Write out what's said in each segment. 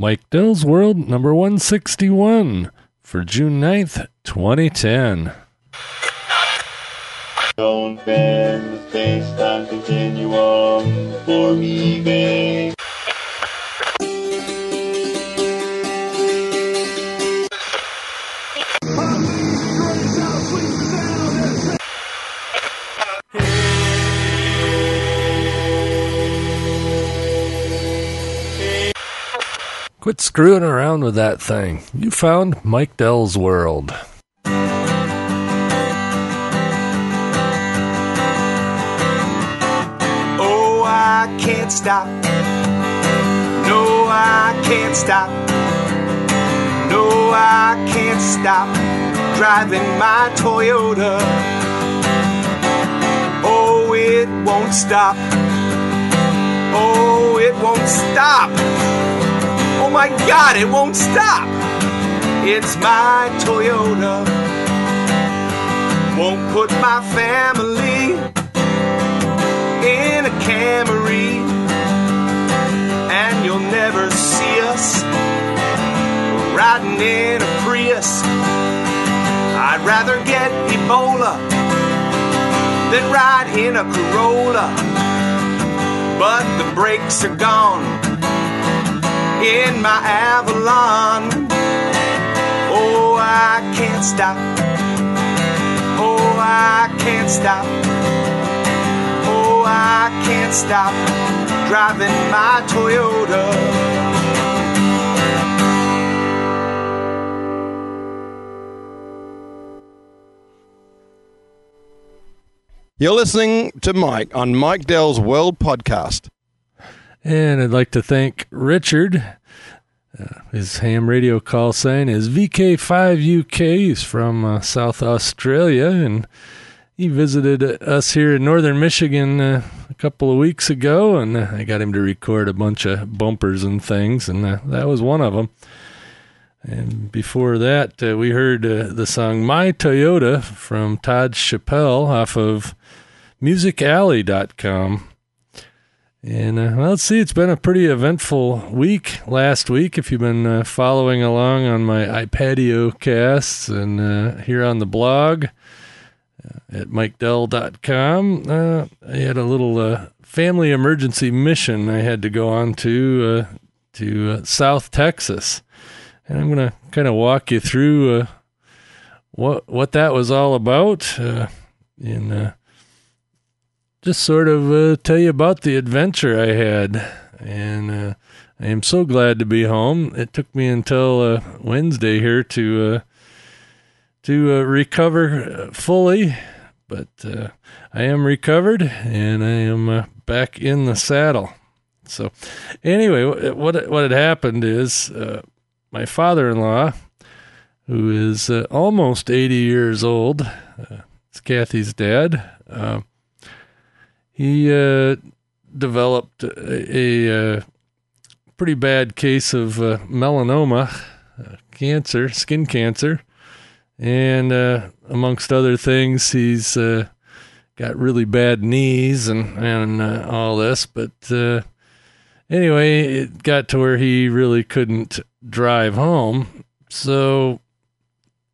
Mike Dell's World number 161 for June 9th, 2010. Don't bend the space-time continuum for me, babe. Quit screwing around with that thing. You found Mike Dell's World. Oh, I can't stop. No, I can't stop. No, I can't stop driving my Toyota. Oh, it won't stop. Oh, it won't stop. Oh my God, it won't stop. It's my Toyota. Won't put my family in a Camry, and you'll never see us riding in a Prius. I'd rather get Ebola than ride in a Corolla, but the brakes are gone in my Avalon. Oh, I can't stop. Oh, I can't stop. Oh, I can't stop driving my Toyota. You're listening to Mike on Mike Dell's World Podcast. And I'd like to thank Richard. Uh, his ham radio call sign is VK5UK. He's from uh, South Australia, and he visited us here in northern Michigan uh, a couple of weeks ago, and uh, I got him to record a bunch of bumpers and things, and uh, that was one of them. And before that, uh, we heard uh, the song My Toyota from Todd Chappelle off of musicalley.com. And uh, well, let's see, it's been a pretty eventful week last week. If you've been uh, following along on my iPadio casts and uh, here on the blog uh, at mikedell.com, uh, I had a little uh, family emergency mission I had to go on to to South Texas, and I'm gonna kind of walk you through what what that was all about. In uh, just sort of uh, tell you about the adventure I had. And uh, I am so glad to be home. It took me until uh, Wednesday here to uh, to uh, recover fully, but uh, I am recovered and I am uh, back in the saddle. So, anyway, what what had happened is uh, my father-in-law, who is uh, almost 80 years old, uh, it's Kathy's dad. Uh, he uh, developed a, a, uh pretty bad case of uh, melanoma, uh, cancer, skin cancer, and amongst other things, he's got really bad knees and and uh, all this. But uh, anyway, it got to where he really couldn't drive home, so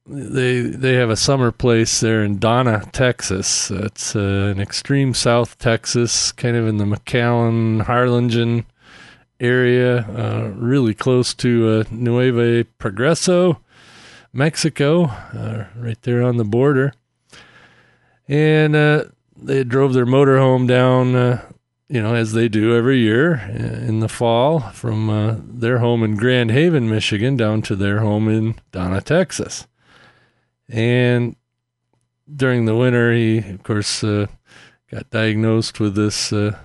they they have a summer place there in Donna, Texas. It's uh, an extreme South Texas, kind of in the McAllen, Harlingen area, uh, really close to uh, Nuevo Progreso, Mexico, uh, right there on the border. And uh, they drove their motorhome down, uh, you know, as they do every year in the fall, from their home in Grand Haven, Michigan, down to their home in Donna, Texas. And during the winter, he, of course, uh, got diagnosed with this uh,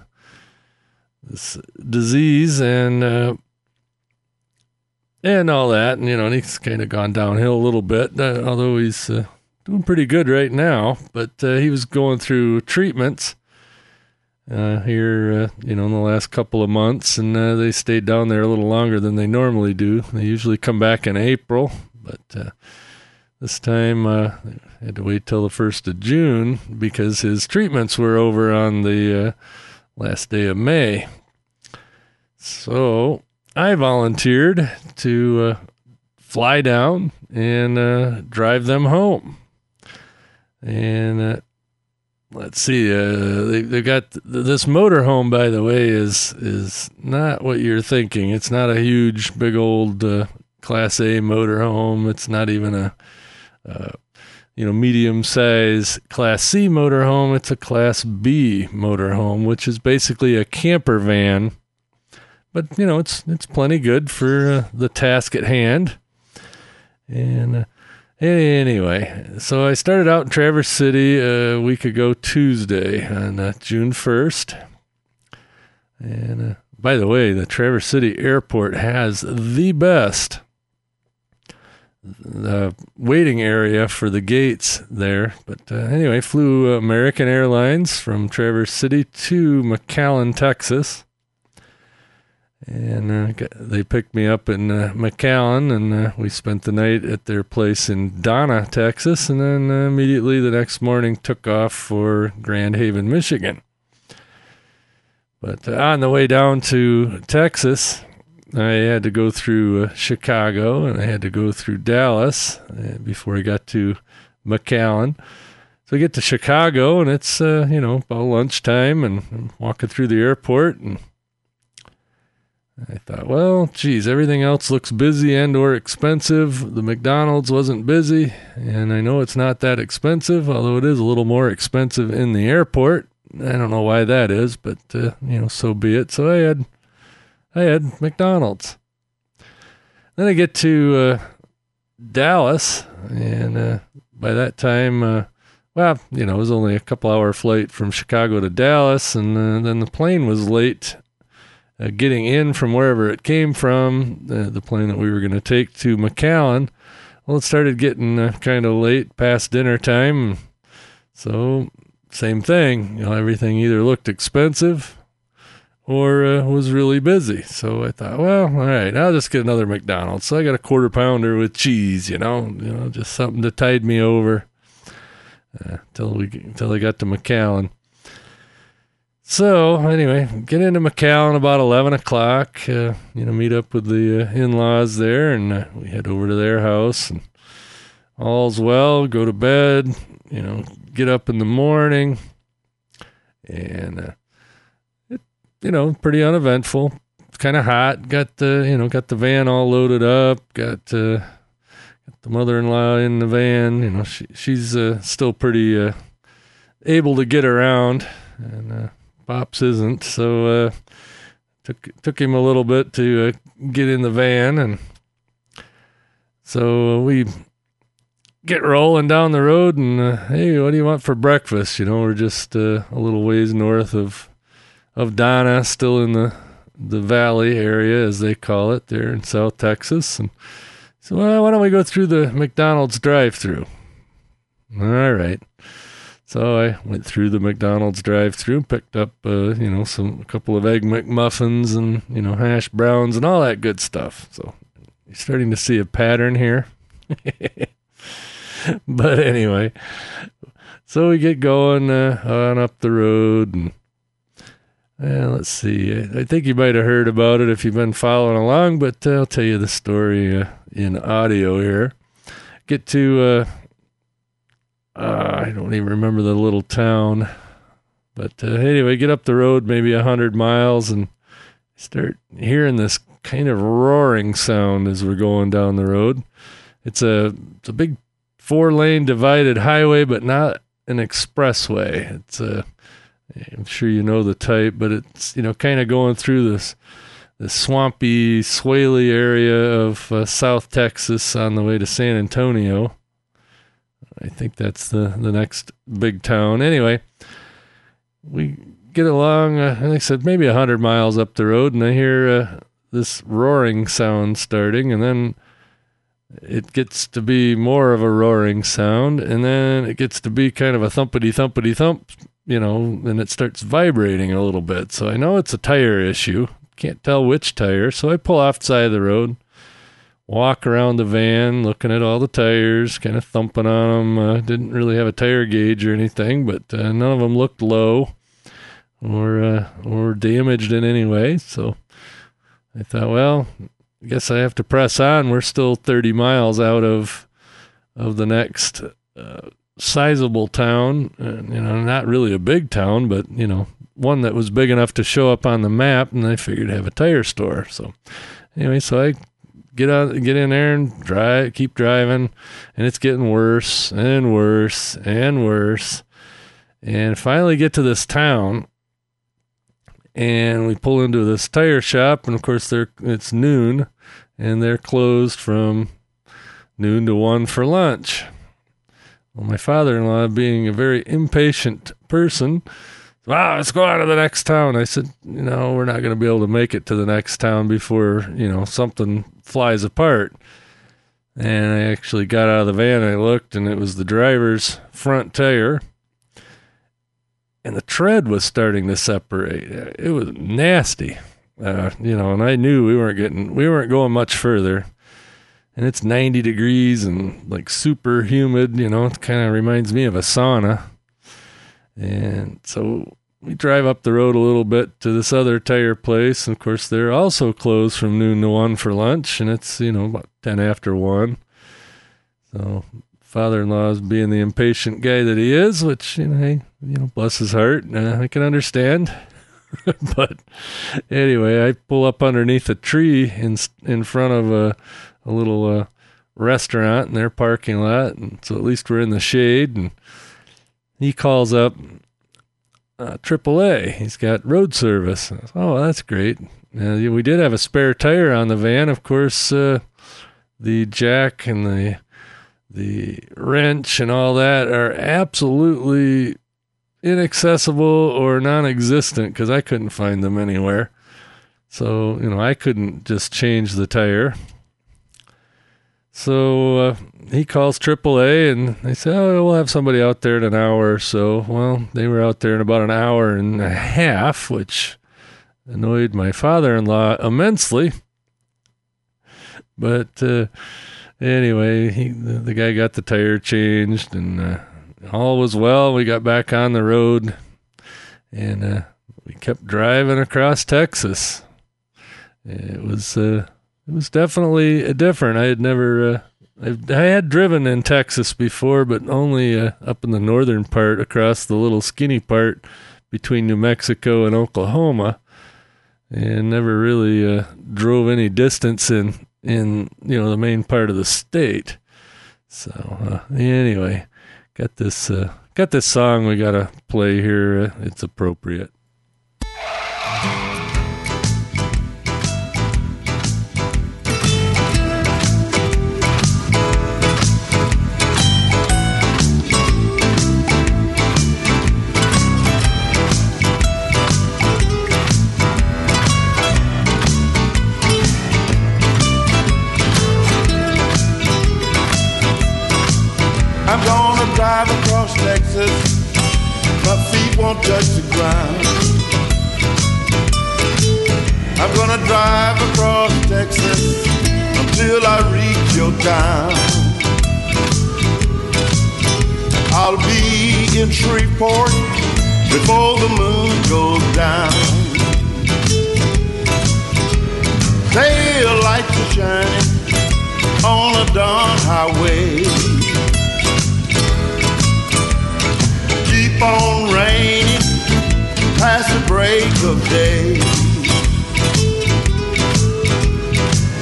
this disease and uh, and all that, and you know, and he's kind of gone downhill a little bit. Uh, although he's uh, doing pretty good right now, but uh, he was going through treatments here, you know, in the last couple of months, and they stayed down there a little longer than they normally do. They usually come back in April, but this time uh, they had to wait till the first of June because his treatments were over on the uh, last day of May. So I volunteered to uh, fly down and uh, drive them home. And uh, let's see, uh, they they got th- this motorhome. By the way, is is not what you're thinking. It's not a huge, big old Class A motorhome. It's not even a uh, you know medium size Class C motorhome. It's a Class B motorhome, which is basically a camper van. But you know, it's it's plenty good for uh, the task at hand. And uh, anyway, so I started out in Traverse City a week ago Tuesday on uh, June 1st. And uh, by the way, the Traverse City Airport has the best the waiting area for the gates there. But uh, anyway, flew American Airlines from Traverse City to McAllen, Texas and uh, they picked me up in uh, McAllen, and uh, we spent the night at their place in Donna, Texas, and then uh, immediately the next morning took off for Grand Haven, Michigan. But uh, on the way down to Texas, I had to go through uh, Chicago and I had to go through Dallas before I got to McAllen. So I get to Chicago and it's you know about lunchtime, and I'm walking through the airport and I thought, well, geez, everything else looks busy and or expensive. The McDonald's wasn't busy, and I know it's not that expensive, although it is a little more expensive in the airport. I don't know why that is, but uh, you know, so be it. So I had, I had McDonald's. Then I get to uh, Dallas, and uh, by that time, uh, well, you know, it was only a couple hour flight from Chicago to Dallas, and uh, then the plane was late uh, getting in from wherever it came from, uh, the plane that we were going to take to McAllen. Well, it started getting kind of late past dinner time. So, same thing. You know, everything either looked expensive or uh, was really busy. So I thought, well, all right, I'll just get another McDonald's. So I got a quarter pounder with cheese, you know, you know, just something to tide me over uh, we until I got to McAllen. So anyway, get into McAllen about eleven o'clock. Uh, you know, meet up with the uh, in-laws there, and uh, we head over to their house. And all's well. Go to bed. You know, get up in the morning, and uh, you know, pretty uneventful. It's kind of hot. Got the you know got the van all loaded up. Got, uh, got the mother-in-law in the van. You know, she she's uh, still pretty uh, able to get around, and uh, Pops isn't. So uh, took took him a little bit to uh, get in the van, and so we get rolling down the road. And uh, hey, what do you want for breakfast? You know, we're just uh, a little ways north of of Donna, still in the the valley area, as they call it, there in South Texas. And so, well, why don't we go through the McDonald's drive-through? All right. So I went through the McDonald's drive-through, picked up, uh, you know, some a couple of egg McMuffins and you know hash browns and all that good stuff. So you're starting to see a pattern here. but anyway, so we get going uh, on up the road and. Uh, let's see. I think you might have heard about it if you've been following along, but uh, I'll tell you the story uh, in audio here. Get to uh, uh, I don't even remember the little town. But uh, anyway, get up the road maybe a hundred miles and start hearing this kind of roaring sound as we're going down the road. It's a it's a big four lane divided highway, but not an expressway. It's a I'm sure you know the type, but it's you know kind of going through this the swampy, swaly area of uh, South Texas on the way to San Antonio. I think that's the the next big town. Anyway, we get along. Uh, I said, maybe a hundred miles up the road, and I hear uh, this roaring sound starting, and then it gets to be more of a roaring sound, and then it gets to be kind of a thumpity thumpity thump, you know, and it starts vibrating a little bit. So I know it's a tire issue. Can't tell which tire, so I pull off the side of the road walk around the van looking at all the tires, kind of thumping on them. Uh, didn't really have a tire gauge or anything, but uh, none of them looked low or uh, or damaged in any way. So I thought, well, I guess I have to press on. We're still 30 miles out of of the next uh, sizable town. Uh, you know, not really a big town, but you know, one that was big enough to show up on the map. And I figured have a tire store. So anyway, so I get out, get in there and drive, keep driving, and it's getting worse and worse and worse. And finally get to this town, and we pull into this tire shop, and of course they're it's noon, and they're closed from noon to one for lunch. Well, my father-in-law, being a very impatient person, wow, let's go out of the next town. I said, you know, we're not going to be able to make it to the next town before you know something flies apart. And I actually got out of the van. I looked, and it was the driver's front tire and the tread was starting to separate. It was nasty, uh, you know. And I knew we weren't getting, we weren't going much further. And it's 90 degrees and like super humid, you know. It kind of reminds me of a sauna. And so we drive up the road a little bit to this other tire place. And of course, they're also closed from noon to one for lunch, and it's you know about 10 after one. So father-in-law is being the impatient guy that he is, which you know, hey, you know, bless his heart, uh, I can understand. but anyway, I pull up underneath a tree in in front of a a little uh, restaurant in their parking lot, and so at least we're in the shade. And he calls up uh, AAA. He's got road service. oh, that's great. Uh, we did have a spare tire on the van, of course. Uh, the jack and the the wrench and all that are absolutely inaccessible or non-existent because I couldn't find them anywhere. So you know I couldn't just change the tire. So uh, he calls AAA and they say, "Oh, we'll have somebody out there in an hour or so." Well, they were out there in about an hour and a half, which annoyed my father-in-law immensely. But uh, anyway, he, the, the, guy got the tire changed and uh, all was well. We got back on the road and uh, we kept driving across Texas. It was uh, it was definitely different. I had never uh, I had driven in Texas before, but only uh, up in the northern part, across the little skinny part between New Mexico and Oklahoma, and never really uh, drove any distance in in you know the main part of the state. So uh, anyway, got this uh, got this song we gotta play here. Uh, it's appropriate. Won't touch the ground. I'm gonna drive across Texas until I reach your town. I'll be in Shreveport before the moon goes down. Tail lights are shining on a dawn highway. keep on raining past the break of day.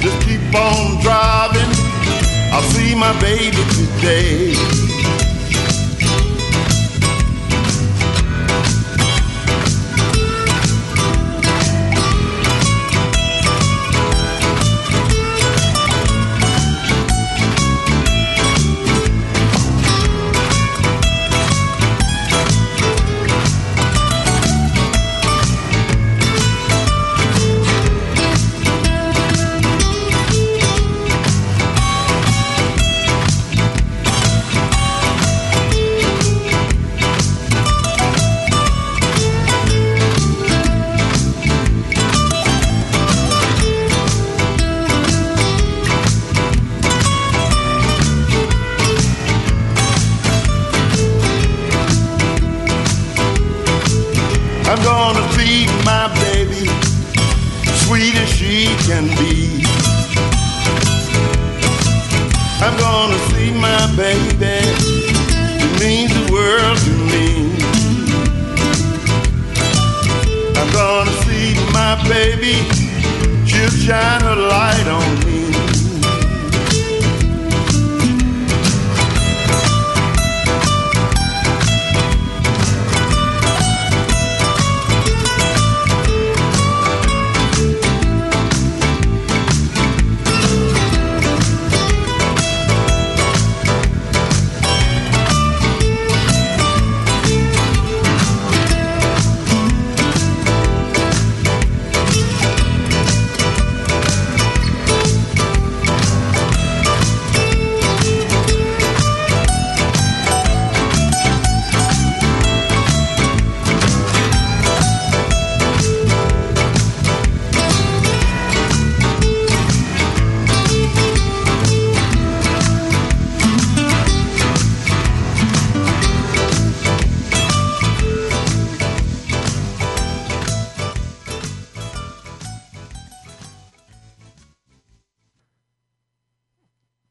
Just keep on driving, I'll see my baby today.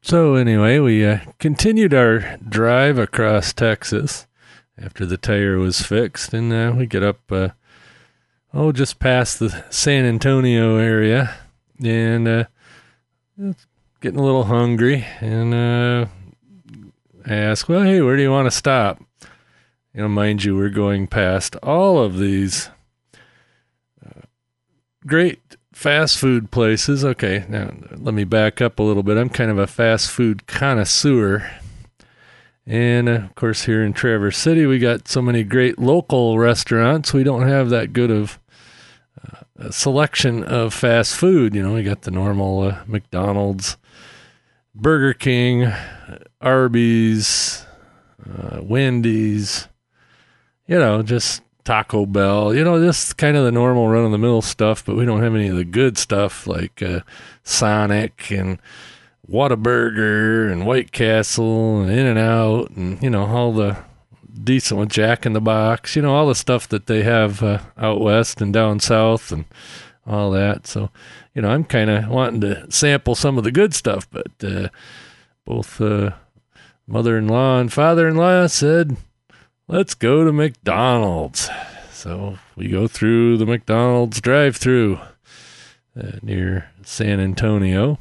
So anyway, we uh, continued our drive across Texas after the tire was fixed, and uh, we get up, uh, oh, just past the San Antonio area, and uh, getting a little hungry, and uh, I ask, well, hey, where do you want to stop? You know, mind you, we're going past all of these uh, great fast food places. Okay, now let me back up a little bit. I'm kind of a fast food connoisseur. And uh, of course, here in Traverse City, we got so many great local restaurants. We don't have that good of uh, a selection of fast food. You know, we got the normal uh, McDonald's, Burger King, Arby's, uh, Wendy's, you know, just Taco Bell, you know, just kind of the normal run of the mill stuff, but we don't have any of the good stuff like uh, Sonic and Whataburger and White Castle and In and Out and, you know, all the decent ones, Jack in the Box, you know, all the stuff that they have uh, out west and down south and all that. So, you know, I'm kind of wanting to sample some of the good stuff, but uh, both uh, mother in law and father in law said, let's go to McDonald's. So we go through the McDonald's drive through uh, near San Antonio.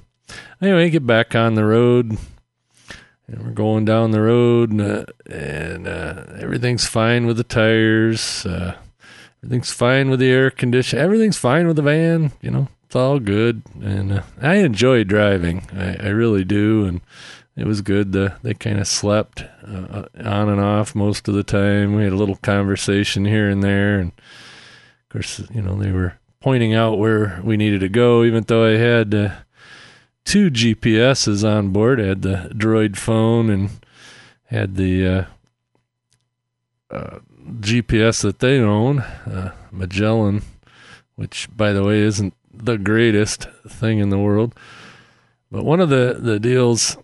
Anyway, get back on the road. And we're going down the road, and, uh, and uh, everything's fine with the tires. Uh, everything's fine with the air condition. Everything's fine with the van. You know, it's all good. And uh, I enjoy driving. I, I really do. And it was good. Uh, they kind of slept uh, on and off most of the time. We had a little conversation here and there, and of course, you know, they were pointing out where we needed to go. Even though I had uh, two GPSs on board, I had the Droid phone and had the uh, uh, GPS that they own, uh, Magellan, which, by the way, isn't the greatest thing in the world. But one of the, the deals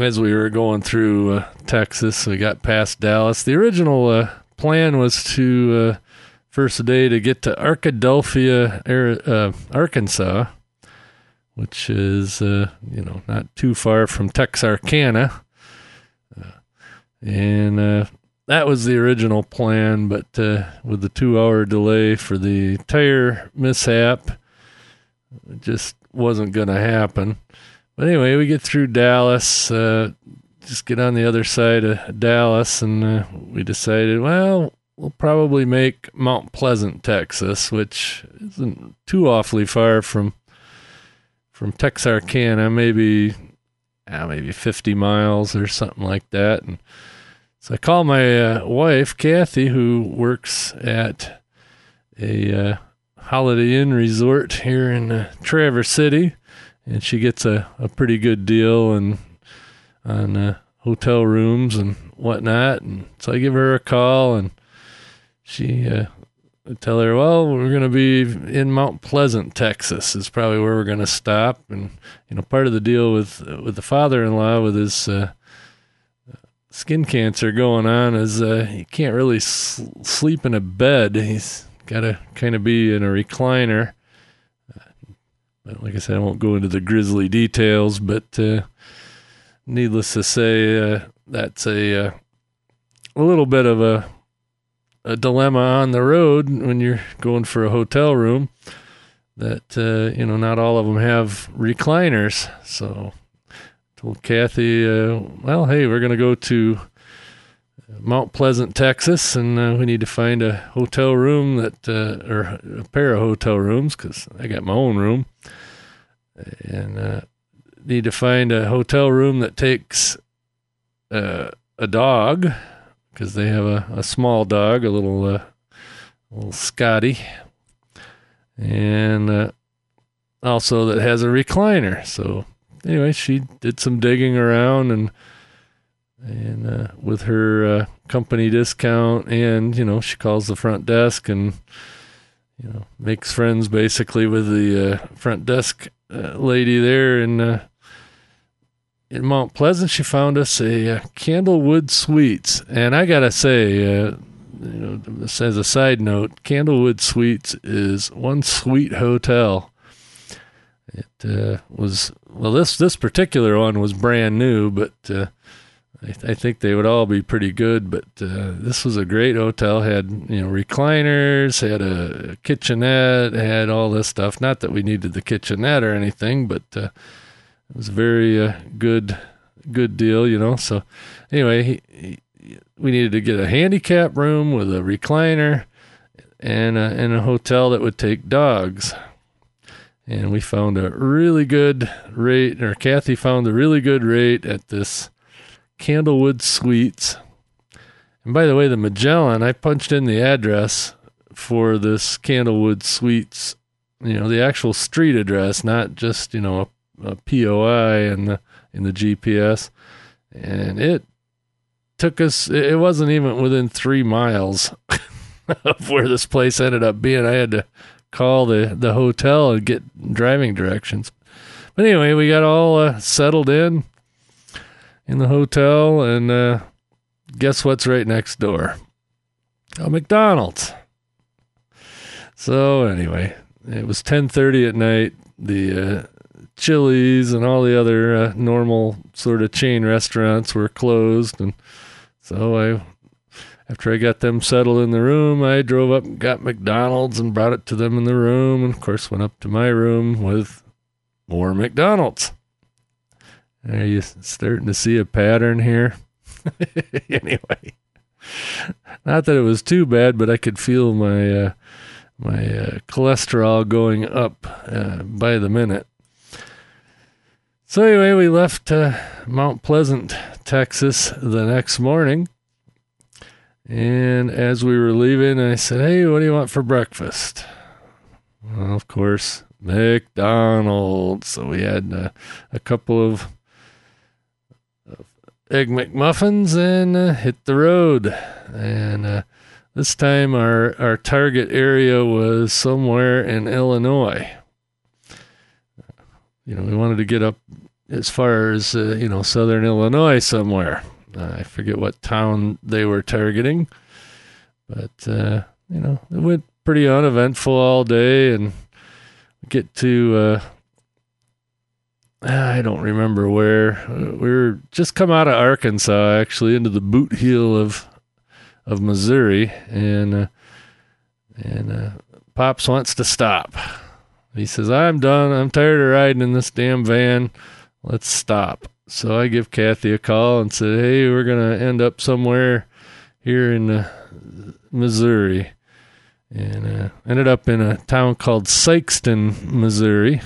as we were going through uh, Texas, we got past Dallas. The original uh, plan was to uh, first day to get to Arkadelphia, uh, Arkansas, which is uh, you know not too far from Texarkana, uh, and that was the original plan. But with the two-hour delay for the tire mishap, it just wasn't going to happen. But anyway, we get through Dallas, uh, just get on the other side of Dallas, and uh, we decided, well, we'll probably make Mount Pleasant, Texas, which isn't too awfully far from from Texarkana, maybe uh, maybe 50 miles or something like that. And so I call my uh, wife, Kathy, who works at a uh, Holiday Inn resort here in uh, Traverse City and she gets a, a pretty good deal and on uh, hotel rooms and whatnot. And so I give her a call and she uh, I tell her, well, we're going to be in Mount Pleasant, Texas. Is probably where we're going to stop. And you know, part of the deal with with the father-in-law with his uh, skin cancer going on is uh, he can't really s- sleep in a bed. He's got to kind of be in a recliner like I said, I won't go into the grisly details, but uh, needless to say, uh, that's a uh, a little bit of a a dilemma on the road when you're going for a hotel room. That uh, you know, not all of them have recliners. So, told Kathy, uh, well, hey, we're gonna go to Mount Pleasant, Texas, and uh, we need to find a hotel room that, uh, or a pair of hotel rooms, because I got my own room, and uh, need to find a hotel room that takes uh, a dog, because they have a, a small dog, a little, uh, little Scotty, and uh, also that has a recliner. So anyway, she did some digging around and and uh, with her uh, company discount, and you know she calls the front desk and you know makes friends basically with the uh, front desk uh, lady there in uh, in Mount Pleasant. She found us a uh, Candlewood Suites, and I gotta say. You know, as a side note, Candlewood Suites is one sweet hotel. It uh, was well. This this particular one was brand new, but uh, I, I think they would all be pretty good. But uh, this was a great hotel. Had you know recliners, had a kitchenette, had all this stuff. Not that we needed the kitchenette or anything, but uh, it was a very uh, good good deal. You know. So anyway, he, he, we needed to get a handicap room with a recliner and a, and a hotel that would take dogs and we found a really good rate, or Kathy found a really good rate at this Candlewood Suites. And by the way, the Magellan, I punched in the address for this Candlewood Suites, you know, the actual street address, not just, you know, a, a POI in the in the GPS. And it took us it wasn't even within 3 miles of where this place ended up being. I had to call the, the hotel and get driving directions. But anyway, we got all uh, settled in in the hotel, and uh, guess what's right next door? A McDonald's. So anyway, it was 10:30 at night. The uh, Chili's and all the other uh, normal sort of chain restaurants were closed, and so I after I got them settled in the room, I drove up and got McDonald's and brought it to them in the room, and of course went up to my room with more McDonald's. Are you starting to see a pattern here? anyway, not that it was too bad, but I could feel my uh, my uh, cholesterol going up uh, by the minute. So anyway, we left uh, Mount Pleasant, Texas, the next morning. And as we were leaving, I said, Hey, what do you want for breakfast? Well, of course, McDonald's. So we had uh, a couple of, of Egg McMuffins and uh, hit the road. And uh, this time our, our target area was somewhere in Illinois. You know, we wanted to get up as far as, uh, you know, southern Illinois somewhere. Uh, I forget what town they were targeting, but uh, you know it went pretty uneventful all day, and get to uh, I don't remember where we were. Just come out of Arkansas, actually, into the boot heel of of Missouri, and uh, and uh, Pops wants to stop. He says, "I'm done. I'm tired of riding in this damn van. Let's stop." So I give Kathy a call and said, "Hey, we're gonna end up somewhere here in uh, Missouri," and uh, ended up in a town called Sikeston, Missouri,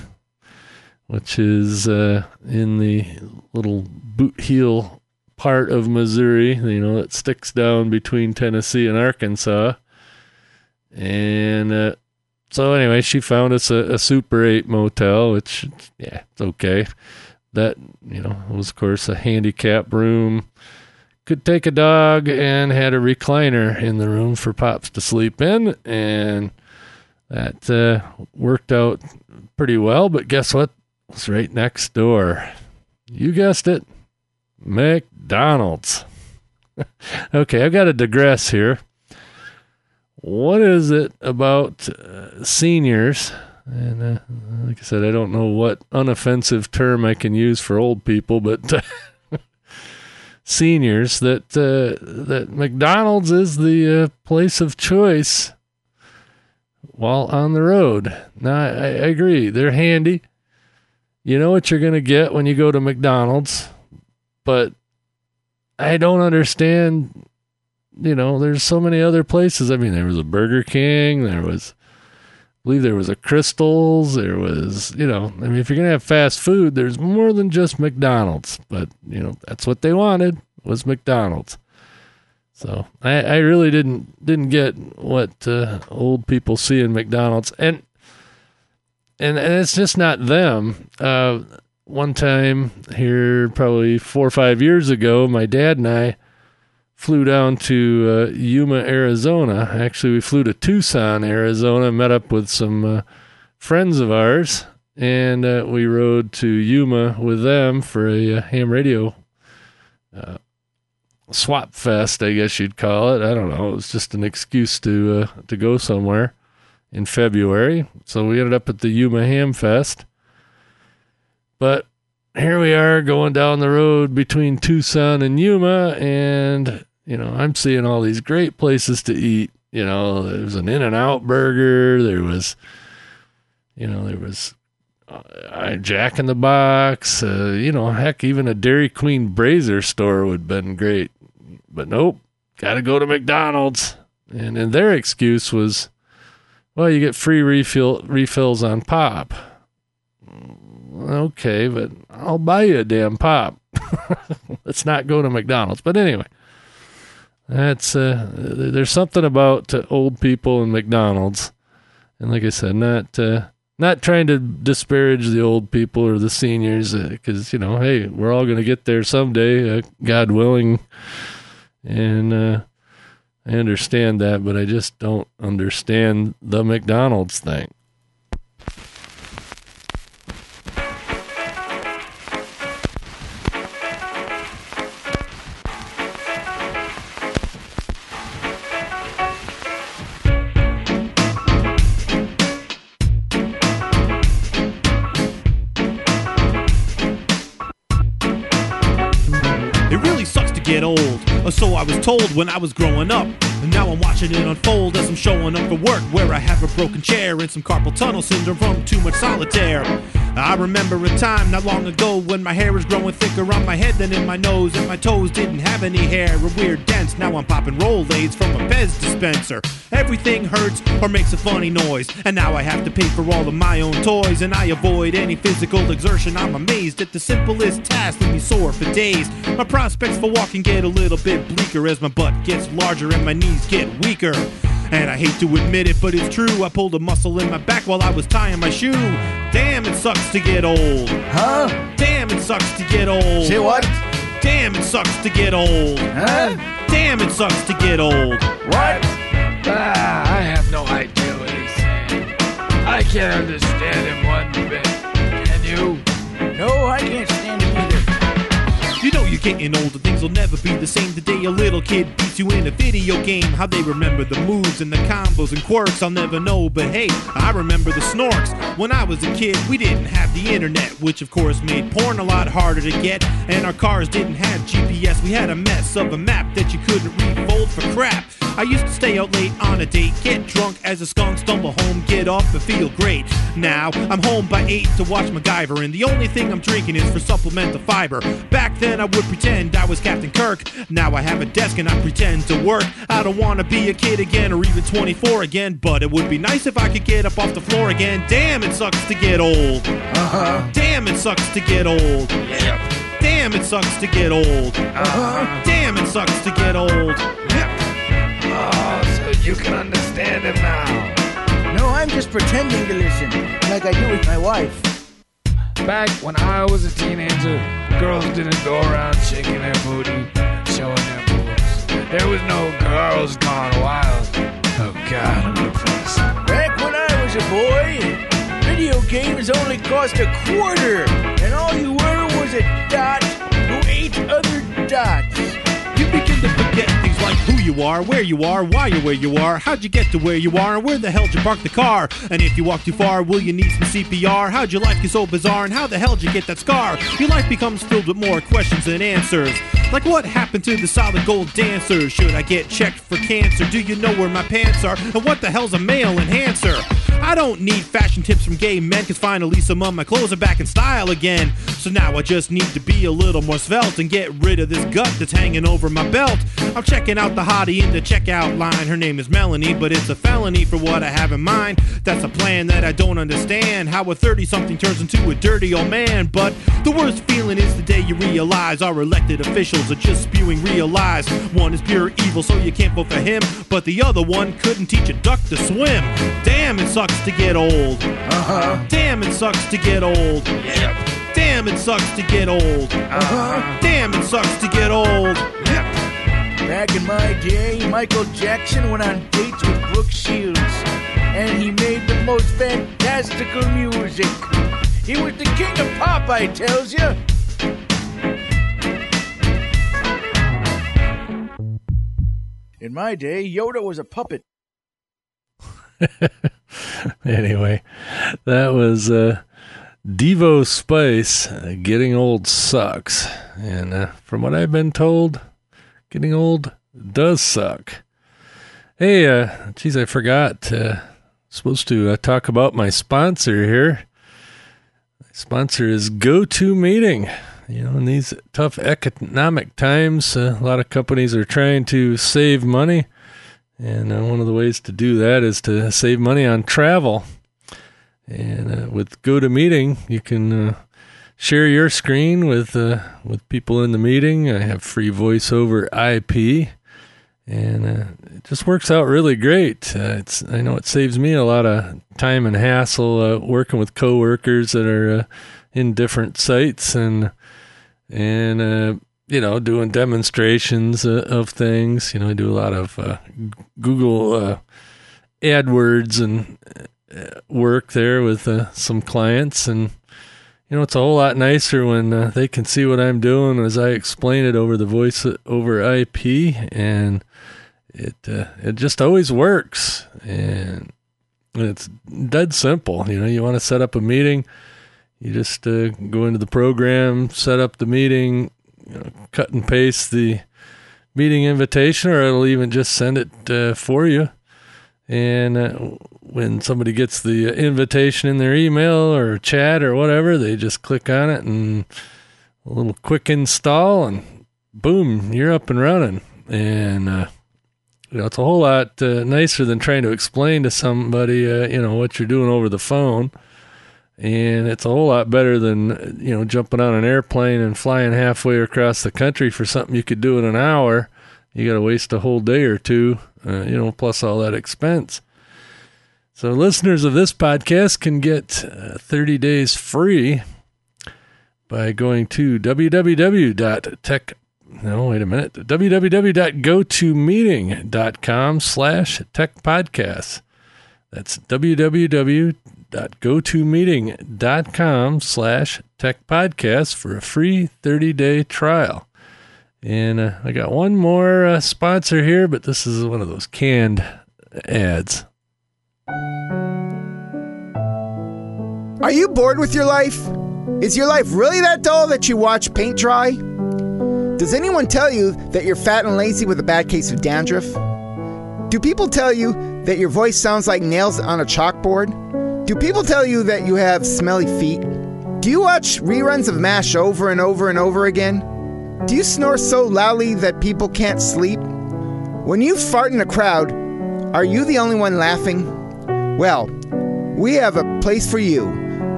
which is uh, in the little boot heel part of Missouri. You know, that sticks down between Tennessee and Arkansas, and uh, so anyway, she found us a, a Super Eight motel, which yeah, it's okay. That you know was of course a handicap room. Could take a dog and had a recliner in the room for pops to sleep in. And that uh, worked out pretty well. But guess what it's right next door you guessed it mcdonald's okay i've got to digress here what is it about uh, seniors And uh, like I said, I don't know what unoffensive term I can use for old people, but seniors that uh, that McDonald's is the uh, place of choice while on the road. Now, I, I agree, they're handy. You know what you're going to get when you go to McDonald's, but I don't understand. You know, there's so many other places. I mean, there was a Burger King, there was, I believe there was a Krystals, there was, you know, I mean, if you're going to have fast food, there's more than just McDonald's, but, you know, that's what they wanted was McDonald's. So I, I really didn't didn't get what uh, old people see in McDonald's, and and, and it's just not them. Uh, one time here, probably four or five years ago, my dad and I flew down to uh, Yuma, Arizona. Actually, we flew to Tucson, Arizona, met up with some uh, friends of ours, and uh, we rode to Yuma with them for a, uh ham radio uh, swap fest, I guess you'd call it. I don't know. It was just an excuse to uh, to go somewhere in February. So we ended up at the Yuma Ham Fest. But here we are going down the road between Tucson and Yuma, and you know I'm seeing all these great places to eat. You know, there was an In and Out Burger. There was, you know, there was uh, Jack in the Box. Uh, you know, heck, even a Dairy Queen Brazier store would have been great. But nope, got to go to McDonald's. And and their excuse was, well, you get free refill refills on pop. Okay, but I'll buy you a damn pop. Let's not go to McDonald's. But anyway, that's uh, there's something about uh, old people and McDonald's, and like I said, not uh, not trying to disparage the old people or the seniors, because you know, hey, we're all going to get there someday, uh, God willing, and uh, I understand that, but I just don't understand the McDonald's thing. It really sucks to get old, or so I was told when I was growing up. And now I'm watching it unfold as I'm showing up for work, where I have a broken chair and some carpal tunnel syndrome from too much solitaire. I remember a time not long ago when my hair was growing thicker on my head than in my nose, and my toes didn't have any hair, a weird dents. Now I'm popping Rolaids from a Pez dispenser. Everything hurts or makes a funny noise, and now I have to pay for all of my own toys, and I avoid any physical exertion. I'm amazed at the simplest task leave me sore for days. My prospects for walking get a little bit bleaker as my butt gets larger and my knees get weaker. And I hate to admit it, but it's true. I pulled a muscle in my back while I was tying my shoe. Damn, it sucks to get old. Huh? Damn, it sucks to get old. Say what? Damn, it sucks to get old. Huh? Damn, it sucks to get old. What? Ah, I have no idea what he's saying. I can't understand him one bit. Can you? No, I can't getting older, things will never be the same. The day a little kid beats you in a video game, how they remember the moves and the combos and quirks, I'll never know. But hey, I remember the snorks. When I was a kid, we didn't have the internet, which of course made porn a lot harder to get. And our cars didn't have GPS, we had a mess of a map that you couldn't refold for crap. I used to stay out late on a date, get drunk as a skunk, stumble home, get up and feel great. Now I'm home by 8 to watch MacGyver, and the only thing I'm drinking is for supplemental fiber. Back then I would pretend I was Captain Kirk. Now I have a desk and I pretend to work. I don't wanna be a kid again or even 24 again, but it would be nice if I could get up off the floor again. Damn, it sucks to get old. Uh-huh. Damn, it sucks to get old. Damn, it sucks to get old. Uh-huh. Damn, it sucks to get old. Oh, so you can understand him now. No, I'm just pretending to listen, like I do with my wife. Back when I was a teenager, girls didn't go around shaking their booty, showing their boobs. There was no girls gone wild. Oh God, I'm depressed. Back when I was a boy, video games only cost a quarter, and all you were was a dot who ate other dots. You begin to forget things like who you are, where you are, why you're where you are, how'd you get to where you are, and where the hell'd you park the car? And if you walk too far, will you need some CPR? How'd your life get so bizarre, and how the hell'd you get that scar? Your life becomes filled with more questions than answers. Like what happened to the solid gold dancer? Should I get checked for cancer? Do you know where my pants are? And what the hell's a male enhancer? I don't need fashion tips from gay men, cause finally some of my clothes are back in style again. So now I just need to be a little more svelte and get rid of this gut that's hanging over my belt. I'm checking out the hottie in the checkout line. Her name is Melanie, but it's a felony for what I have in mind. That's a plan that I don't understand. How a 30 something turns into a dirty old man. But the worst feeling is the day you realize our elected officials are just spewing real lies. One is pure evil, so you can't vote for him. But the other one couldn't teach a duck to swim. Damn, it sucks to get old. Uh huh. Damn, it sucks to get old. Yep. Damn, it sucks to get old. Uh huh. Damn, it sucks to get old. Yep. Back in my day, Michael Jackson went on dates with Brooke Shields, and he made the most fantastical music. He was the king of pop, I tells you. In my day, Yoda was a puppet. anyway, that was uh, Devo Spice. Getting old sucks, and uh, from what I've been told, getting old does suck. Hey, uh, geez, I forgot. Uh, supposed to uh, talk about my sponsor here. My sponsor is GoTo Meeting. You know, in these tough economic times, uh, a lot of companies are trying to save money. And uh, one of the ways to do that is to save money on travel. And uh, with GoToMeeting, you can uh, share your screen with uh, with people in the meeting. I have free voice over IP, and uh, it just works out really great. Uh, it's I know it saves me a lot of time and hassle uh, working with coworkers that are in different sites and and you know doing demonstrations uh, of things. You know, I do a lot of uh, Google uh, AdWords and uh, work there with uh, some clients and you know, it's a whole lot nicer when uh, they can see what I'm doing as I explain it over the voice over IP, and it it just always works, and it's dead simple. You know, you want to set up a meeting, you just go into the program, set up the meeting, you know, cut and paste the meeting invitation, or it'll even just send it uh, for you. And uh, when somebody gets the invitation in their email or chat or whatever, they just click on it and a little quick install, and boom, you're up and running. And uh, you know, it's a whole lot uh, nicer than trying to explain to somebody, uh, you know, what you're doing over the phone. And it's a whole lot better than you know jumping on an airplane and flying halfway across the country for something you could do in an hour. You got to waste a whole day or two, uh, you know, plus all that expense. So listeners of this podcast can get uh, 30 days free by going to www.tech no wait a minute www.gotomeeting.com slash tech podcasts that's www.gotomeeting.com slash tech podcasts for a free 30-day trial and uh, i got one more uh, sponsor here but this is one of those canned ads Are you bored with your life? Is your life really that dull that you watch paint dry? Does anyone tell you that you're fat and lazy with a bad case of dandruff? Do people tell you that your voice sounds like nails on a chalkboard? Do people tell you that you have smelly feet? Do you watch reruns of MASH over and over and over again? Do you snore so loudly that people can't sleep? When you fart in a crowd, are you the only one laughing? Well, we have a place for you.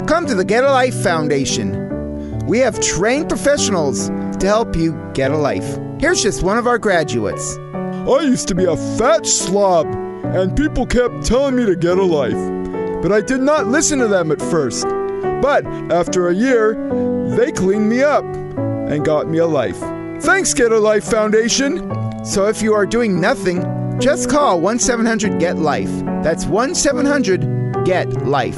Come to the Get a Life Foundation. We have trained professionals to help you get a life. Here's just one of our graduates. I used to be a fat slob, and people kept telling me to get a life. But I did not listen to them at first. But after a year, they cleaned me up and got me a life. Thanks, Get a Life Foundation. So if you are doing nothing, just call 1 700 GET LIFE. That's 1 700 GET LIFE.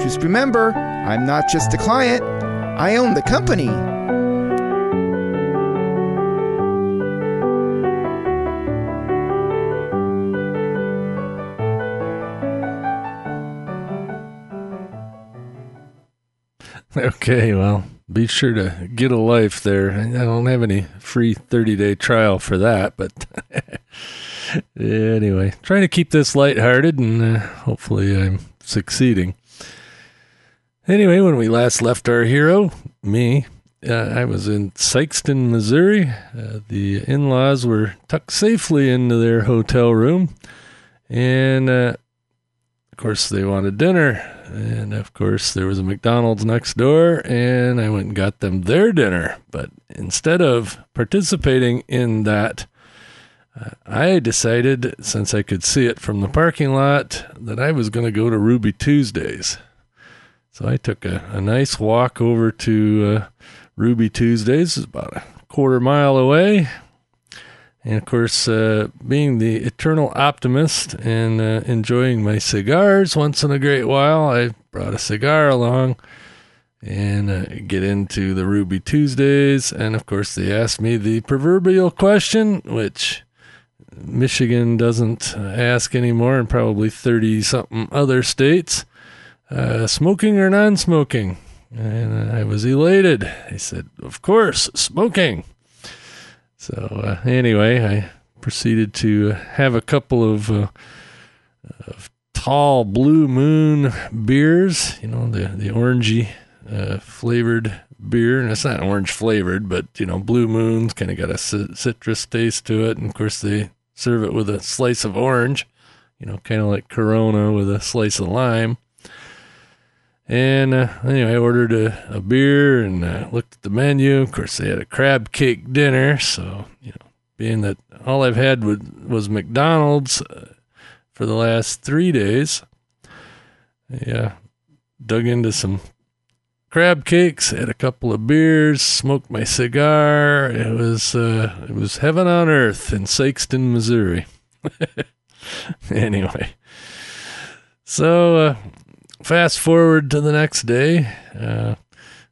Just remember, I'm not just a client, I own the company. Okay, well, be sure to get a life there. I don't have any free 30 day trial for that, but anyway, trying to keep this lighthearted and uh, hopefully I'm succeeding. Anyway, when we last left our hero, me, uh, I was in Sikeston, Missouri. Uh, the in laws were tucked safely into their hotel room, and uh, course, they wanted dinner. And of course, there was a McDonald's next door, and I went and got them their dinner. But instead of participating in that, uh, I decided, since I could see it from the parking lot, that I was going to go to Ruby Tuesdays. So I took a, a nice walk over to uh, Ruby Tuesdays. It's about a quarter mile away. And of course, uh, being the eternal optimist and uh, enjoying my cigars once in a great while, I brought a cigar along and uh, get into the Ruby Tuesdays. And of course, they asked me the proverbial question, which Michigan doesn't ask anymore, and probably 30 something other states uh, smoking or non smoking? And I was elated. I said, Of course, smoking. So uh, anyway, I proceeded to have a couple of, uh, of tall blue moon beers. You know the the orangey uh, flavored beer, and it's not orange flavored, but you know blue moons kind of got a c- citrus taste to it. And of course, they serve it with a slice of orange. You know, kind of like Corona with a slice of lime. And uh, anyway, I ordered a, a beer and uh, looked at the menu. Of course, they had a crab cake dinner. So, you know, being that all I've had was, McDonald's uh, for the last three days, yeah, dug into some crab cakes, had a couple of beers, smoked my cigar. It was uh, it was heaven on earth in Sikeston, Missouri. anyway, so uh, fast forward to the next day. Uh,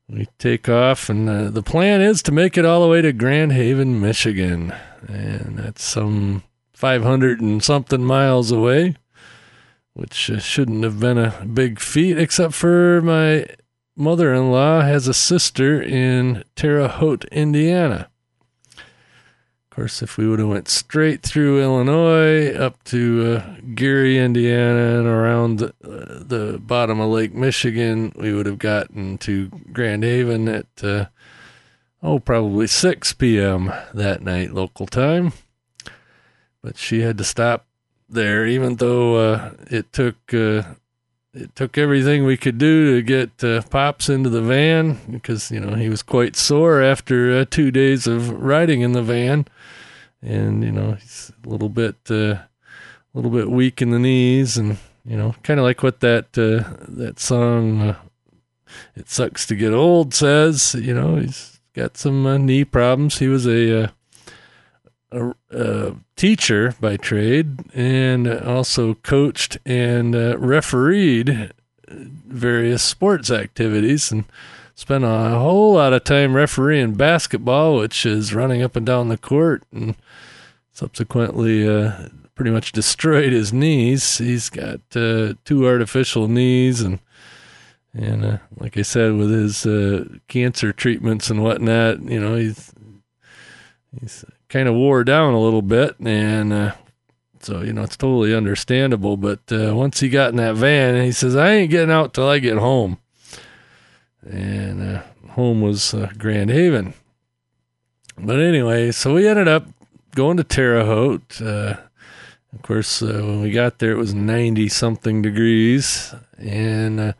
we take off, and uh, the plan is to make it all the way to Grand Haven, Michigan. And that's some 500 and something miles away, which uh, shouldn't have been a big feat, except for my mother in law has a sister in Terre Haute, Indiana. Course, if we would have went straight through Illinois up to uh, Gary, Indiana, and around the, uh, the bottom of Lake Michigan, we would have gotten to Grand Haven at uh, oh probably 6 p.m. that night local time. But she had to stop there, even though uh, it took uh, it took everything we could do to get uh, Pops into the van because you know he was quite sore after uh, two days of riding in the van, and you know he's a little bit uh, a little bit weak in the knees, and you know kind of like what that uh, that song uh, "It Sucks to Get Old" says. You know he's got some uh, knee problems. He was a uh, a, a teacher by trade and also coached and uh, refereed various sports activities and spent a whole lot of time refereeing basketball, which is running up and down the court and subsequently uh, pretty much destroyed his knees. He's got uh, two artificial knees and and uh, like I said, with his uh, cancer treatments and whatnot, you know, he's he's kind of wore down a little bit, and uh, so you know it's totally understandable. But uh, once he got in that van, he says, "I ain't getting out till I get home," and uh, home was uh, Grand Haven. But anyway, so we ended up going to Terre Haute. Uh, of course, uh, when we got there, it was ninety something degrees, and uh,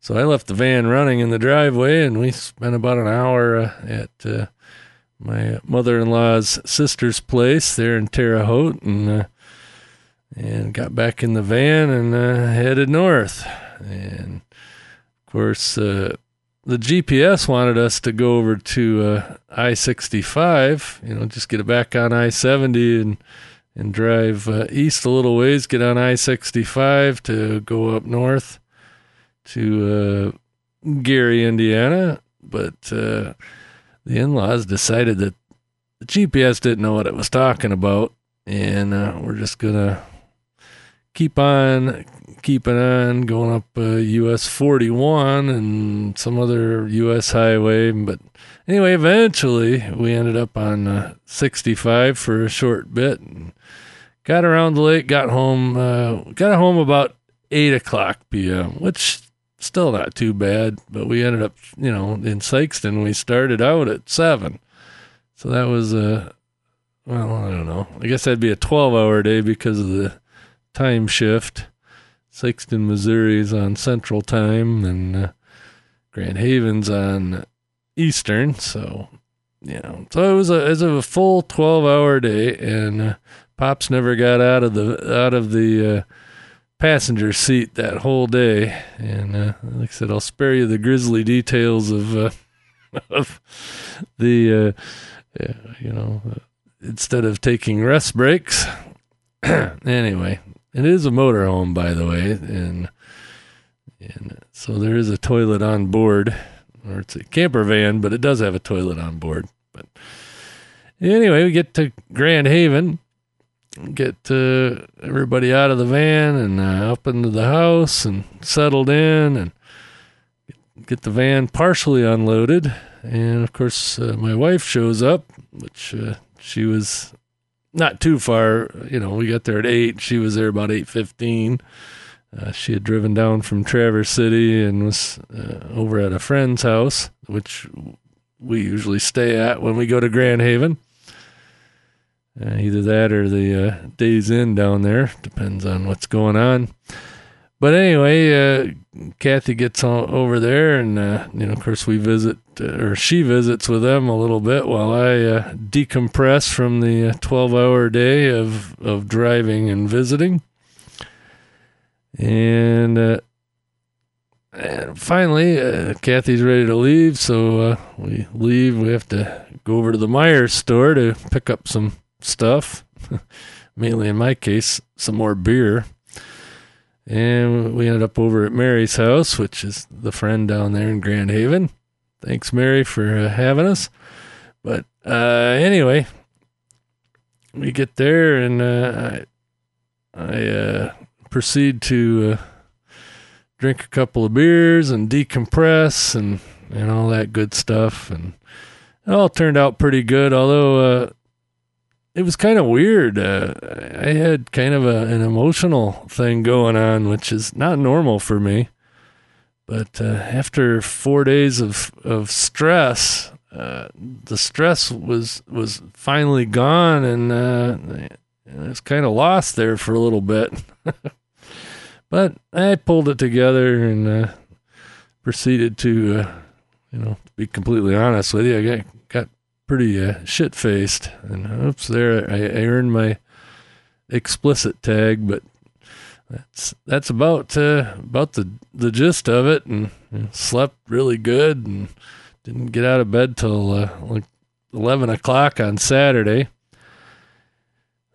so I left the van running in the driveway, and we spent about an hour uh, at my mother-in-law's sister's place there in Terre Haute, and and got back in the van and headed north. And of course, uh, the GPS wanted us to go over to uh, I-65. You know, just get it back on I-70 and and drive uh, east a little ways, get on I-65 to go up north to uh, Gary, Indiana. But uh, the in-laws decided that the GPS didn't know what it was talking about, and uh, we're just gonna keep on keeping on going up uh, US 41 and some other US highway. But anyway, eventually we ended up on uh, 65 for a short bit. And got around the lake, got home, uh, got home about 8 o'clock p.m., which still not too bad. But we ended up, you know, in Sikeston, we started out at 7. So that was a, well, I don't know. I guess that'd be a 12 hour day because of the time shift. Sikeston, Missouri's on Central Time, and uh, Grand Haven's on Eastern. So, you know, so it was a it was a full 12 hour day, and uh, Pops never got out of the out of the uh, passenger seat that whole day. And uh, like I said, I'll spare you the grisly details of uh, of the uh, yeah, you know, uh, instead of taking rest breaks. anyway, it is a motorhome, by the way, and and so there is a toilet on board, or it's a camper van, but it does have a toilet on board. But anyway, we get to Grand Haven, get everybody out of the van and uh, up into the house and settled in, and get the van partially unloaded. And of course, uh, my wife shows up, which uh, she was not too far. You know, we got there at eight. She was there about eight fifteen. Uh, she had driven down from Traverse City and was uh, over at a friend's house, which we usually stay at when we go to Grand Haven. Uh, either that or the uh, Days Inn down there, depends on what's going on. But anyway, uh, Kathy gets on over there, and uh, you know, of course, we visit, uh, or she visits with them a little bit while I uh, decompress from the uh, twelve-hour day of of driving and visiting. And, uh, and finally, Kathy's ready to leave, so we leave. We have to go over to the Meijer's store to pick up some stuff. Mainly, in my case, some more beer. And we ended up over at Mary's house, which is the friend down there in Grand Haven. Thanks, Mary, for uh, having us. But uh, anyway, we get there and uh, I, I uh, proceed to uh, drink a couple of beers and decompress and, and all that good stuff. And it all turned out pretty good, although uh, it was kind of weird. Uh, I had kind of a, an emotional thing going on, which is not normal for me. But uh, after four days of of stress, uh, the stress was was finally gone, and uh, I was kind of lost there for a little bit. but I pulled it together and uh, proceeded to, uh, you know, be completely honest with you, I got pretty uh, shit faced, and oops, there I, earned my explicit tag, but that's that's about uh, about the the gist of it, and you know, slept really good, and didn't get out of bed till uh, like eleven o'clock on Saturday.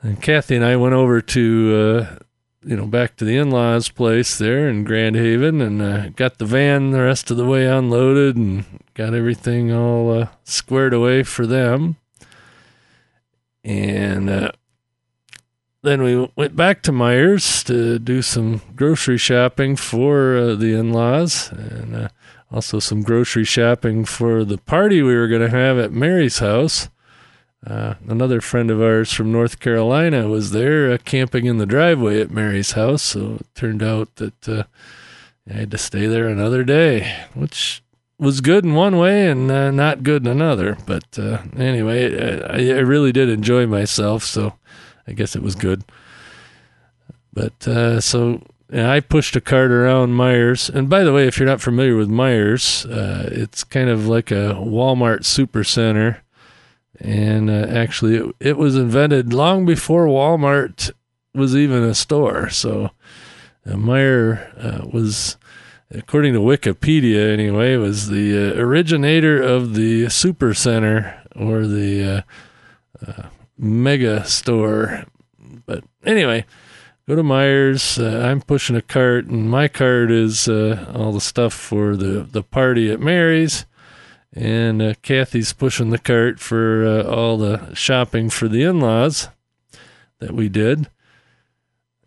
And Kathy and I went over to uh, you know back to the in-laws' place there in Grand Haven, and uh, got the van the rest of the way unloaded, and got everything all uh, squared away for them. And uh, then we went back to Meijer's to do some grocery shopping for uh, the in laws and uh, also some grocery shopping for the party we were going to have at Mary's house. Uh, another friend of ours from North Carolina was there uh, camping in the driveway at Mary's house, so it turned out that uh, I had to stay there another day, which was good in one way and uh, not good in another. But uh, anyway, I, I really did enjoy myself, so I guess it was good. But uh, so I pushed a cart around Meijer's. And by the way, if you're not familiar with Meijer's, it's kind of like a Walmart supercenter. And uh, actually, it, it was invented long before Walmart was even a store. So uh, Meijer uh, was, according to Wikipedia anyway, was the uh, originator of the supercenter or the uh, uh, mega store. But anyway, go to Meijer's. Uh, I'm pushing a cart, and my cart is uh, all the stuff for the, the party at Mary's. And uh, Kathy's pushing the cart for uh, all the shopping for the in laws that we did.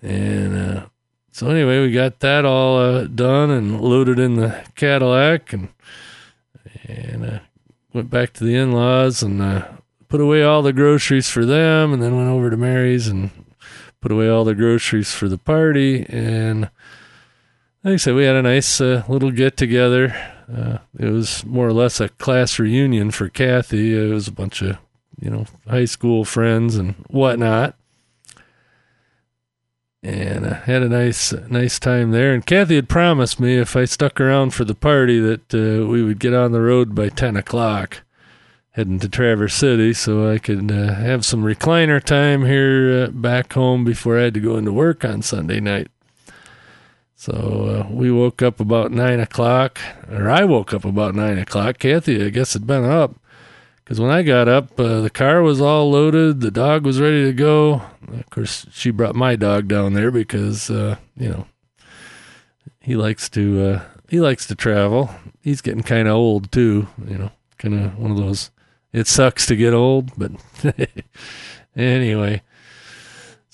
And uh, so anyway, we got that all uh, done and loaded in the Cadillac and and uh, went back to the in-laws and uh, put away all the groceries for them and then went over to Mary's and put away all the groceries for the party and like I said, we had a nice little get together. Uh, it was more or less a class reunion for Kathy. It was a bunch of, you know, high school friends and whatnot. And I had a nice, nice time there. And Kathy had promised me if I stuck around for the party that uh, we would get on the road by 10 o'clock, heading to Traverse City, so I could uh, have some recliner time here uh, back home before I had to go into work on Sunday night. So uh, we woke up about nine o'clock, or I woke up about nine o'clock. Kathy, I guess, had been up because when I got up, uh, the car was all loaded, the dog was ready to go. Of course, she brought my dog down there because uh, you know he likes to uh, he likes to travel. He's getting kind of old too, you know, kind of one of those. It sucks to get old, but anyway.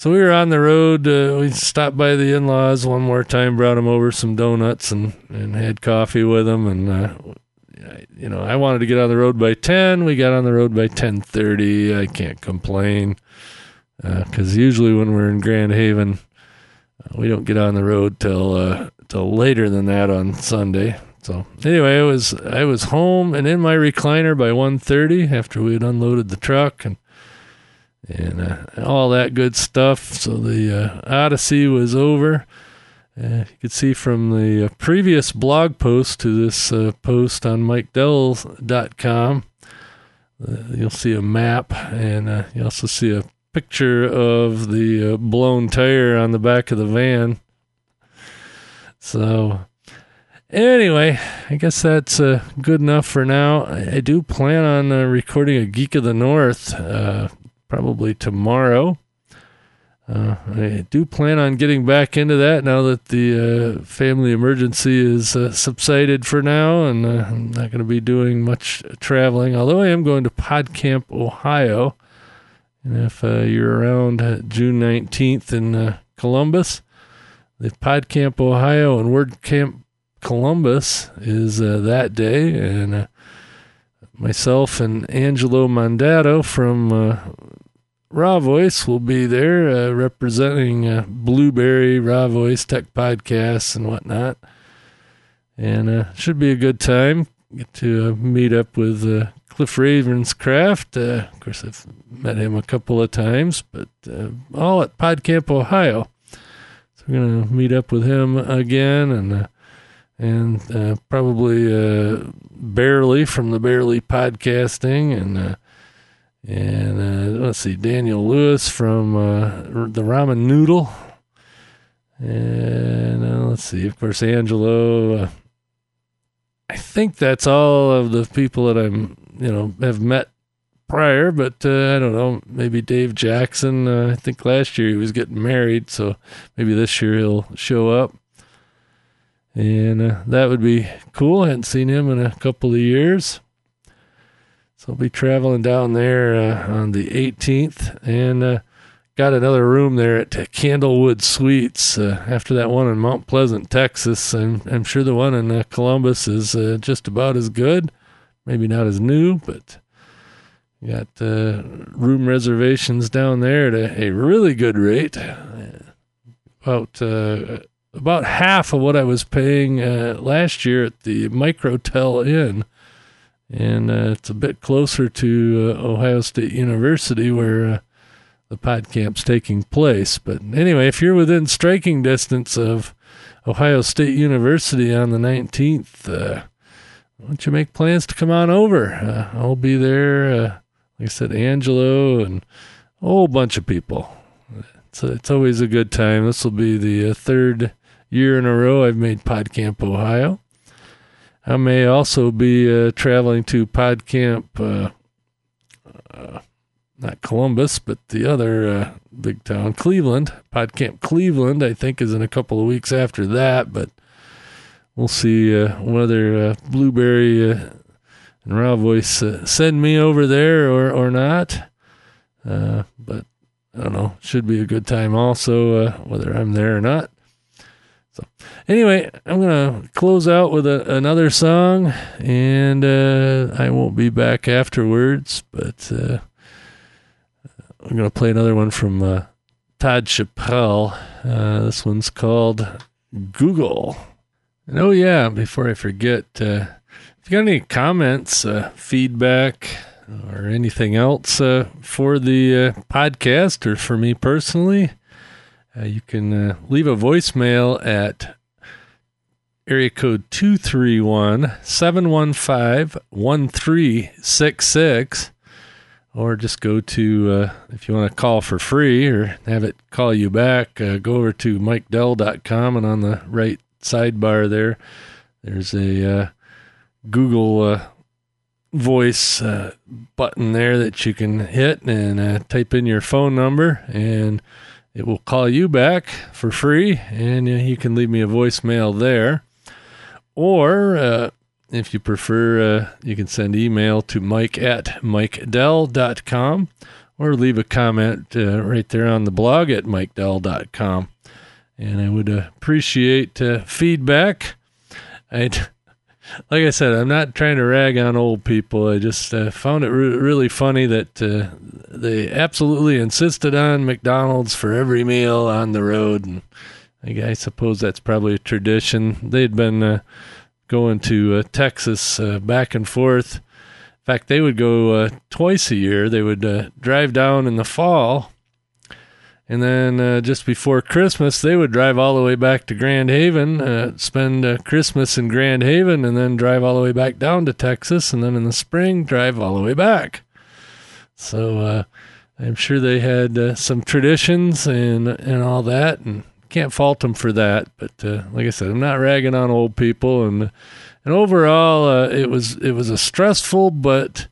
So we were on the road. Uh, we stopped by the in-laws one more time, brought them over some donuts and, and had coffee with them. And uh, you know, I wanted to get on the road by ten. We got on the road by ten thirty. I can't complain because usually when we're in Grand Haven, uh, we don't get on the road till uh, till later than that on Sunday. So anyway, I was I was home and in my recliner by 1.30 after we had unloaded the truck and and uh, all that good stuff. So the uh, Odyssey was over. Uh, you could see from the uh, previous blog post to this uh, post on MikeDells.com, uh, you'll see a map and you also see a picture of the blown tire on the back of the van. So, anyway, I guess that's good enough for now. I, I do plan on recording a Geek of the North probably tomorrow. Uh, I do plan on getting back into that now that the uh, family emergency is uh, subsided for now, and uh, I'm not going to be doing much traveling. Although I am going to PodCamp, Ohio, and if uh, you're around uh, June 19th in Columbus, the PodCamp, Ohio, and WordCamp Columbus is that day, and myself and Angelo Mandato from Raw Voice will be there uh, representing uh, Blubrry, Raw Voice, Tech Podcasts, and whatnot. And uh, should be a good time. Get to uh, meet up with uh, Cliff Ravenscraft. Uh, of course, I've met him a couple of times, but all at PodCamp, Ohio. So we're going to meet up with him again and and probably Barely from the Barely Podcasting and and uh, let's see, Daniel Lewis from uh, the Ramen Noodle, and uh, let's see, of course, Angelo. Uh, I think that's all of the people that I'm, you know, have met prior, but uh, I don't know. Maybe Dave Jackson. Uh, I think last year he was getting married, so maybe this year he'll show up. And that would be cool. I hadn't seen him in a couple of years. So I'll be traveling down there uh, on the 18th and uh, got another room there at Candlewood Suites uh, after that one in Mount Pleasant, Texas. I'm, I'm sure the one in uh, Columbus is uh, just about as good. Maybe not as new, but got uh, room reservations down there at a, a really good rate. About about half of what I was paying last year at the Microtel Inn and uh, it's a bit closer to uh, Ohio State University where uh, the podcamp's taking place. But anyway, if you're within striking distance of Ohio State University on the 19th, uh, why don't you make plans to come on over? Uh, I'll be there. Uh, like I said, Angelo and a whole bunch of people. It's, it's always a good time. This will be the third year in a row I've made PodCamp Ohio. I may also be uh, traveling to PodCamp, uh, uh, not Columbus, but the other uh, big town, Cleveland. PodCamp Cleveland, I think, is in a couple of weeks after that, but we'll see uh, whether uh, Blubrry and Raw Voice send me over there or, or not. but I don't know, should be a good time also, whether I'm there or not. So, anyway, I'm gonna close out with a, another song, and uh, I won't be back afterwards, but uh, I'm gonna play another one from uh, Todd Chappelle. Uh, this one's called Google. And oh yeah, before I forget, uh, if you got any comments, uh, feedback, or anything else for the podcast or for me personally, uh, you can uh, leave a voicemail at area code 231 715 1366 or just go to uh, if you want to call for free or have it call you back uh, go over to mikedell.com and on the right sidebar there there's a uh, google uh, voice button there that you can hit and type in your phone number and it will call you back for free and uh, you can leave me a voicemail there or uh, if you prefer, uh, you can send email to mike at mikedell.com or leave a comment uh, right there on the blog at mikedell.com. And I would appreciate uh, feedback. I'd, like I said, I'm not trying to rag on old people. I just uh, found it re- really funny that uh, they absolutely insisted on McDonald's for every meal on the road. And I, I suppose that's probably a tradition. They'd been uh, going to uh, Texas uh, back and forth. In fact, they would go uh, twice a year. They would drive down in the fall, and then uh, just before Christmas, they would drive all the way back to Grand Haven, uh, spend uh, Christmas in Grand Haven, and then drive all the way back down to Texas, and then in the spring, drive all the way back. So uh, I'm sure they had uh, some traditions and and all that, and can't fault them for that. But uh, like I said, I'm not ragging on old people, and and overall, it was it was a stressful but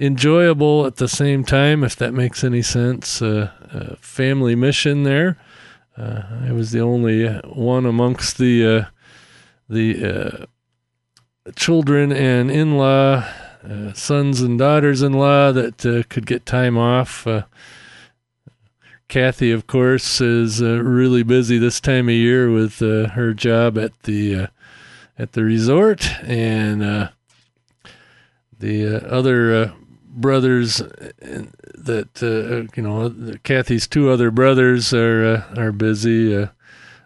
enjoyable at the same time, if that makes any sense. Uh, uh, family mission there. Uh, I was the only one amongst the uh, the uh, children and in-law, uh, sons and daughters-in-law that uh, could get time off. Uh, Kathy, of course, is uh, really busy this time of year with uh, her job at the uh, at the resort, and uh, the uh, other uh, brothers uh, that uh, you know, Kathy's two other brothers are uh, are busy. Uh,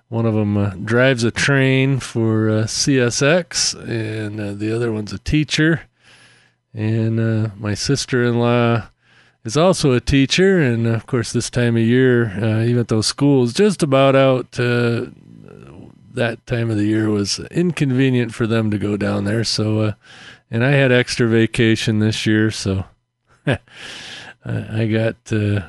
one of them uh, drives a train for uh, CSX, and the other one's a teacher. And my sister-in-law is also a teacher, and of course, this time of year, even though school's just about out, that time of the year was inconvenient for them to go down there. So, and I had extra vacation this year, so I got uh,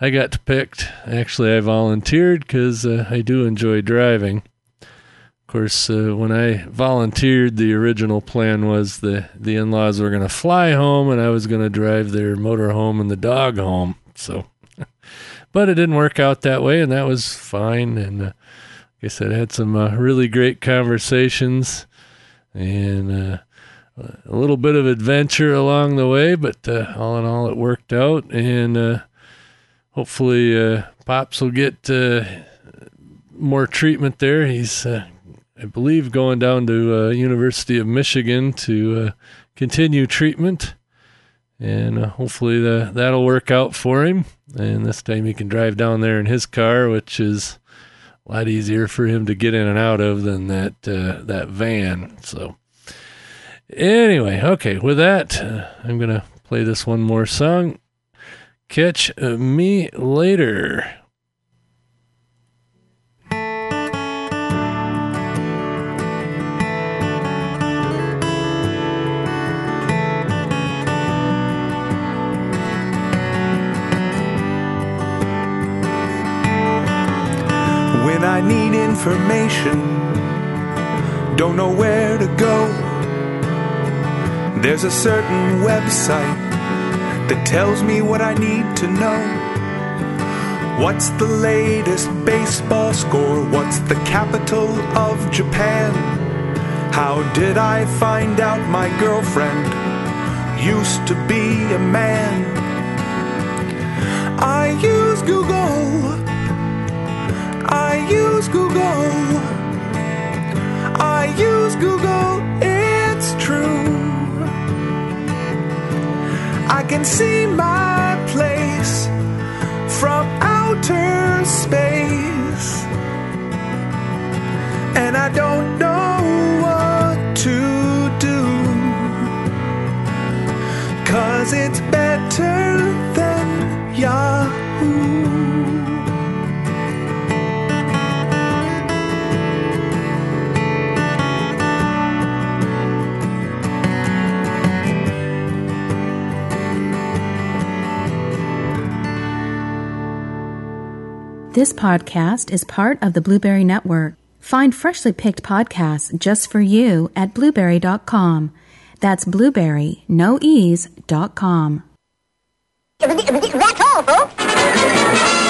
I got picked. Actually, I volunteered because uh, I do enjoy driving. Of course, uh, when I volunteered, the original plan was the the in-laws were going to fly home, and I was going to drive their motor home and the dog home. So, but it didn't work out that way, and that was fine. And uh, like I said, I had some uh, really great conversations, and uh, a little bit of adventure along the way. But uh, all in all, it worked out, and uh, hopefully, uh, Pops will get uh, more treatment there. He's uh, I believe going down to uh, University of Michigan to continue treatment, and hopefully the, that'll work out for him. And this time he can drive down there in his car, which is a lot easier for him to get in and out of than that that van. So anyway, okay, with that, uh, I'm gonna play this one more song. Catch uh, me later. When I need information, don't know where to go. There's a certain website that tells me what I need to know. What's the latest baseball score? What's the capital of Japan? How did I find out my girlfriend used to be a man? I use Google. I use Google. I use Google. Can see my place from outer space. And I don't know what to do. Cause it's better than. This podcast is part of the Blubrry Network. Find freshly picked podcasts just for you at blubrry.com. That's blubrry, no ease, dot com. That's all, folks.